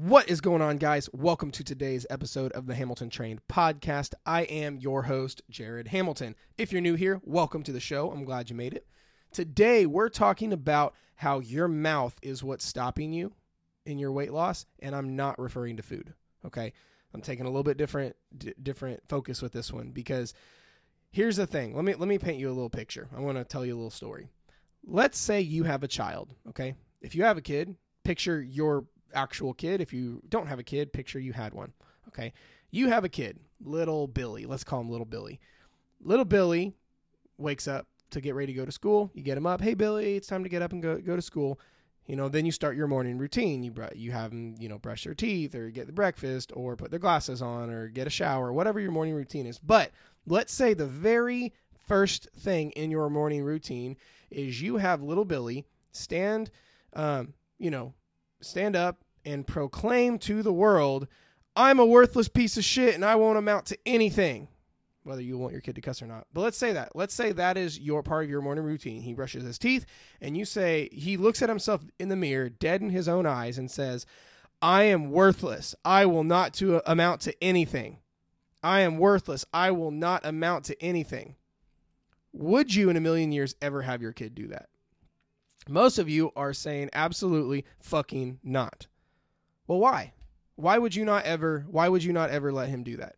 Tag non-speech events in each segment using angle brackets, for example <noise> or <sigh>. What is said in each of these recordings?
What is going on, guys? Welcome to today's episode of the Hamilton Trained podcast. I am your host, Jared Hamilton. If you're new here, welcome to the show. I'm glad you made it. Today, we're talking about how your mouth is what's stopping you in your weight loss, and I'm not referring to food. Okay, I'm taking a little bit different d- different focus with this one because here's the thing. Let me let me paint you a little picture. I want to tell you a little story. Let's say you have a child. Okay, if you have a kid, picture your actual kid. If you don't have a kid, picture you had one. Okay. You have a kid, little Billy. Let's call him little Billy. Little Billy wakes up to get ready to go to school. You get him up. Hey, Billy, it's time to get up and go, go to school. You know, then you start your morning routine. You br- you have them, you know, brush their teeth or get the breakfast or put their glasses on or get a shower, whatever your morning routine is. But let's say the very first thing in your morning routine is you have little Billy stand, um, you know, stand up and proclaim to the world, I'm a worthless piece of shit and I won't amount to anything. Whether you want your kid to cuss or not. But let's say that. Let's say that is your part of your morning routine. He brushes his teeth and you say, he looks at himself in the mirror, dead in his own eyes, and says, I am worthless. I will not to uh, amount to anything. I am worthless. I will not amount to anything. Would you in a million years ever have your kid do that? Most of you are saying absolutely fucking not. Well, why? Why would you not ever why would you not ever let him do that?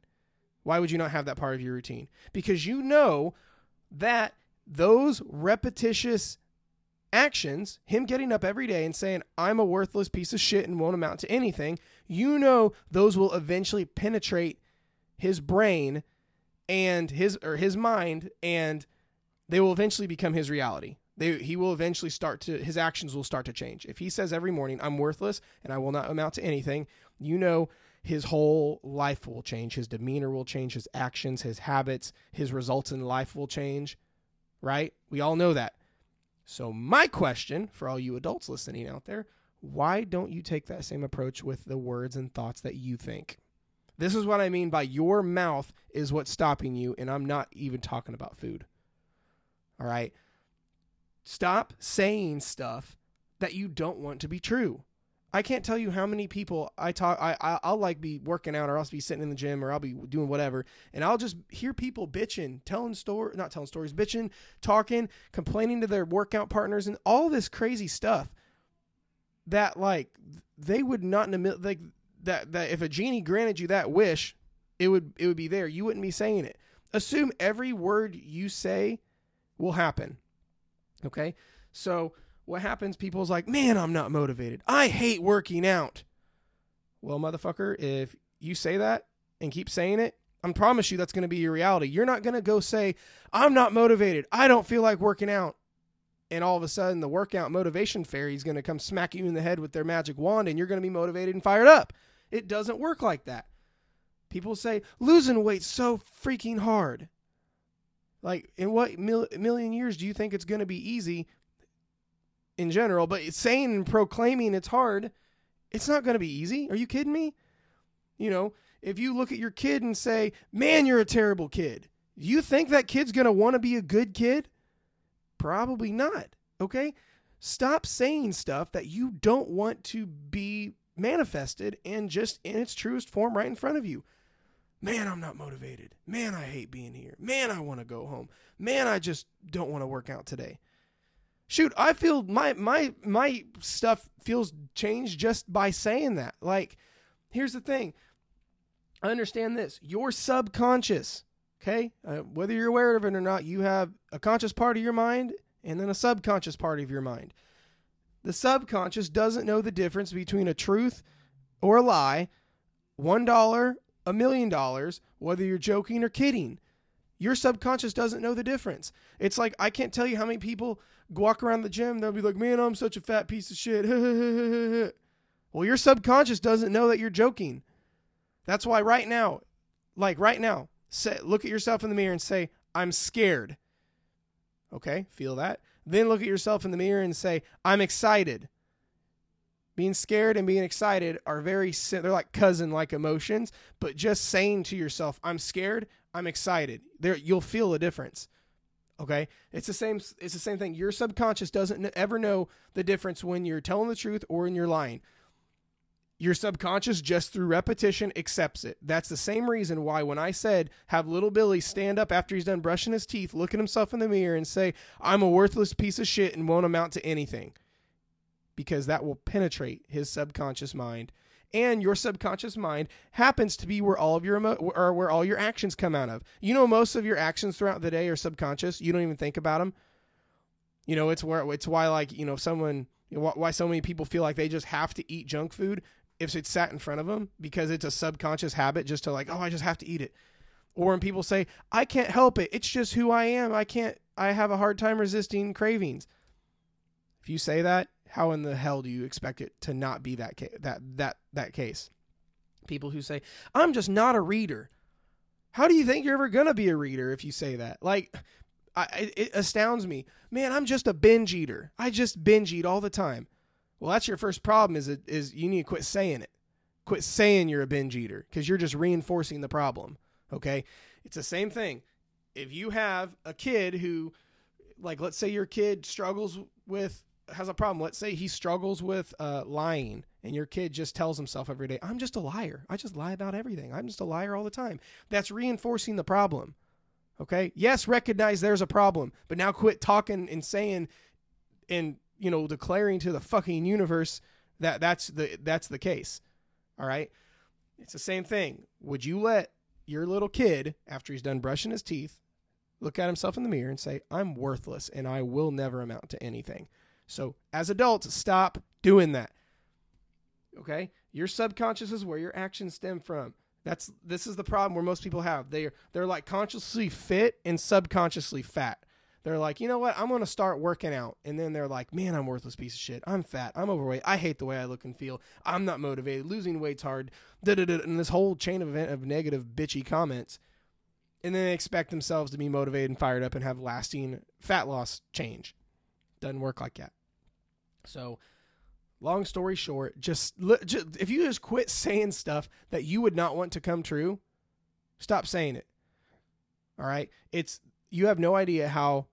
Why would you not have that part of your routine? Because you know that those repetitious actions, him getting up every day and saying, I'm a worthless piece of shit and won't amount to anything, you know those will eventually penetrate his brain and his or his mind and they will eventually become his reality. They, he will eventually start to his actions will start to change. If he says every morning, I'm worthless and I will not amount to anything, you know his whole life will change. His demeanor will change, his actions, his habits, his results in life will change. Right? We all know that. So my question for all you adults listening out there, why don't you take that same approach with the words and thoughts that you think? This is what I mean by your mouth is what's stopping you, and I'm not even talking about food. All right. Stop saying stuff that you don't want to be true. I can't tell you how many people I talk. I, I I'll like be working out, or I'll be sitting in the gym, or I'll be doing whatever, and I'll just hear people bitching, telling story, not telling stories, bitching, talking, complaining to their workout partners, and all this crazy stuff. That like they would not in a mil- like that that if a genie granted you that wish, it would it would be there. You wouldn't be saying it. Assume every word you say will happen. Okay? So what happens? People's like, man, I'm not motivated. I hate working out. Well, motherfucker, if you say that and keep saying it, I promise you that's going to be your reality. You're not going to go say, I'm not motivated. I don't feel like working out. And all of a sudden, the workout motivation fairy is going to come smack you in the head with their magic wand and you're going to be motivated and fired up. It doesn't work like that. People say, losing weight's so freaking hard. Like, in what mil- million years do you think it's going to be easy in general? But saying and proclaiming it's hard, it's not going to be easy. Are you kidding me? You know, if you look at your kid and say, man, you're a terrible kid, you think that kid's going to want to be a good kid? Probably not. Okay? Stop saying stuff that you don't want to be manifested and just in its truest form right in front of you. Man, I'm not motivated. Man, I hate being here. Man, I want to go home. Man, I just don't want to work out today. Shoot, I feel my my my stuff feels changed just by saying that. Like, here's the thing. I understand this. Your subconscious, okay? Uh, whether you're aware of it or not, you have a conscious part of your mind and then a subconscious part of your mind. The subconscious doesn't know the difference between a truth or a lie, $1 a million dollars, whether you're joking or kidding. Your subconscious doesn't know the difference. It's like I can't tell you how many people walk around the gym, they'll be like, Man, I'm such a fat piece of shit. <laughs> well, your subconscious doesn't know that you're joking. That's why right now, like right now, say, look at yourself in the mirror and say, I'm scared. Okay, feel that. Then look at yourself in the mirror and say, I'm excited. Being scared and being excited are very they're like cousin like emotions, but just saying to yourself, I'm scared, I'm excited. There you'll feel a difference. Okay? It's the same it's the same thing. Your subconscious doesn't ever know the difference when you're telling the truth or when you're lying. your subconscious just through repetition accepts it. That's the same reason why when I said have little Billy stand up after he's done brushing his teeth, look at himself in the mirror and say, "I'm a worthless piece of shit and won't amount to anything." Because that will penetrate his subconscious mind. And your subconscious mind happens to be where all of your emo- or where all your actions come out of. You know most of your actions throughout the day are subconscious. You don't even think about them. You know, it's where it's why like, you know, someone why so many people feel like they just have to eat junk food if it's sat in front of them because it's a subconscious habit just to like, oh, I just have to eat it. Or when people say, I can't help it, it's just who I am. I can't, I have a hard time resisting cravings. If you say that, how in the hell do you expect it to not be that ca- that that that case? People who say, I'm just not a reader. How do you think you're ever gonna be a reader if you say that? Like, I, it astounds me. Man, I'm just a binge eater. I just binge eat all the time. Well, that's your first problem. Is it is you need to quit saying it. Quit saying you're a binge eater because you're just reinforcing the problem. Okay, it's the same thing. If you have a kid who, like, let's say your kid struggles with has a problem. Let's say he struggles with uh, lying, and your kid just tells himself every day, "I'm just a liar. I just lie about everything. I'm just a liar all the time." That's reinforcing the problem. Okay. Yes, recognize there's a problem, but now quit talking and saying and you know declaring to the fucking universe that that's the that's the case. All right. It's the same thing. Would you let your little kid after he's done brushing his teeth look at himself in the mirror and say, "I'm worthless and I will never amount to anything." So, as adults, stop doing that. Okay? Your subconscious is where your actions stem from. That's this is the problem where most people have. They're they're like consciously fit and subconsciously fat. They're like, you know what? I'm gonna start working out, and then they're like, man, I'm worthless piece of shit. I'm fat. I'm overweight. I hate the way I look and feel. I'm not motivated. Losing weight's hard. Da-da-da, and this whole chain of event of negative bitchy comments, and then they expect themselves to be motivated and fired up and have lasting fat loss change. Doesn't work like that. So long story short, just, just if you just quit saying stuff that you would not want to come true, stop saying it. All right, it's you have no idea how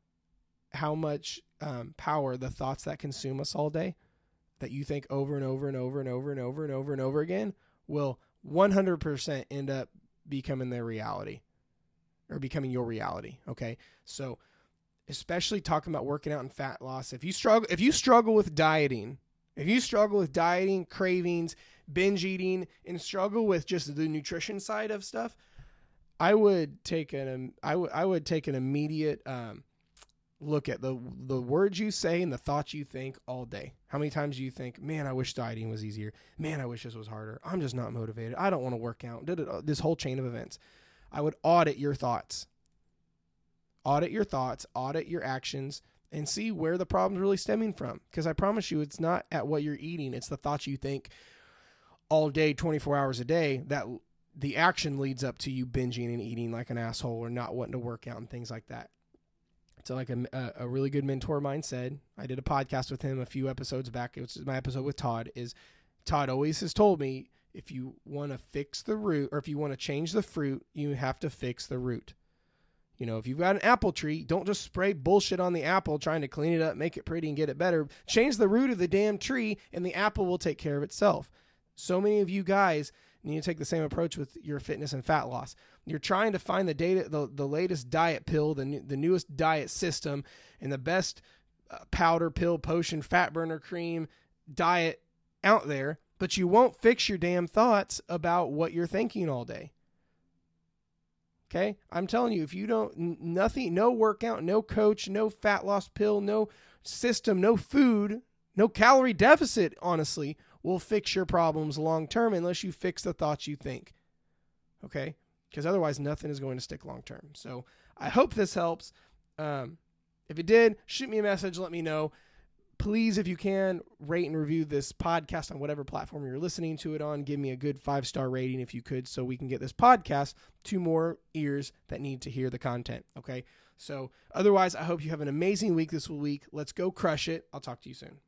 how much um, power the thoughts that consume us all day, that you think over and over and over and over and over and over and over again, will 100% end up becoming their reality or becoming your reality. Okay, so especially talking about working out and fat loss. If you struggle, if you struggle with dieting if you struggle with dieting, cravings, binge eating, and struggle with just the nutrition side of stuff, I would take an I would I would take an immediate um, look at the the words you say and the thoughts you think all day. How many times do you think, "Man, I wish dieting was easier. Man, I wish this was harder. I'm just not motivated. I don't want to work out." This whole chain of events. I would audit your thoughts. Audit your thoughts, audit your actions, and see where the problem's really stemming from. Because I promise you, it's not at what you're eating, it's the thoughts you think all day, 24 hours a day that the action leads up to you binging and eating like an asshole or not wanting to work out and things like that. So, like um, a, a really good mentor of mine said, I did a podcast with him a few episodes back. It was my episode with Todd. Is Todd always has told me if you want to fix the root or if you want to change the fruit, you have to fix the root. You know, if you've got an apple tree, don't just spray bullshit on the apple trying to clean it up, make it pretty, and get it better. Change the root of the damn tree, and the apple will take care of itself. So many of you guys need to take the same approach with your fitness and fat loss. You're trying to find the data, the, the latest diet pill, the, the newest diet system, and the best uh, powder, pill, potion, fat burner cream diet out there, but you won't fix your damn thoughts about what you're thinking all day. Okay. I'm telling you, if you don't, nothing, no workout, no coach, no fat loss pill, no system, no food, no calorie deficit, honestly, will fix your problems long term unless you fix the thoughts you think. Okay. Because otherwise, nothing is going to stick long term. So I hope this helps. Um, if it did, shoot me a message, let me know please, if you can, rate and review this podcast on whatever platform you're listening to it on. Give me a good five star rating if you could, so we can get this podcast to more ears that need to hear the content. Okay. So, otherwise, I hope you have an amazing week this week. Let's go crush it. I'll talk to you soon.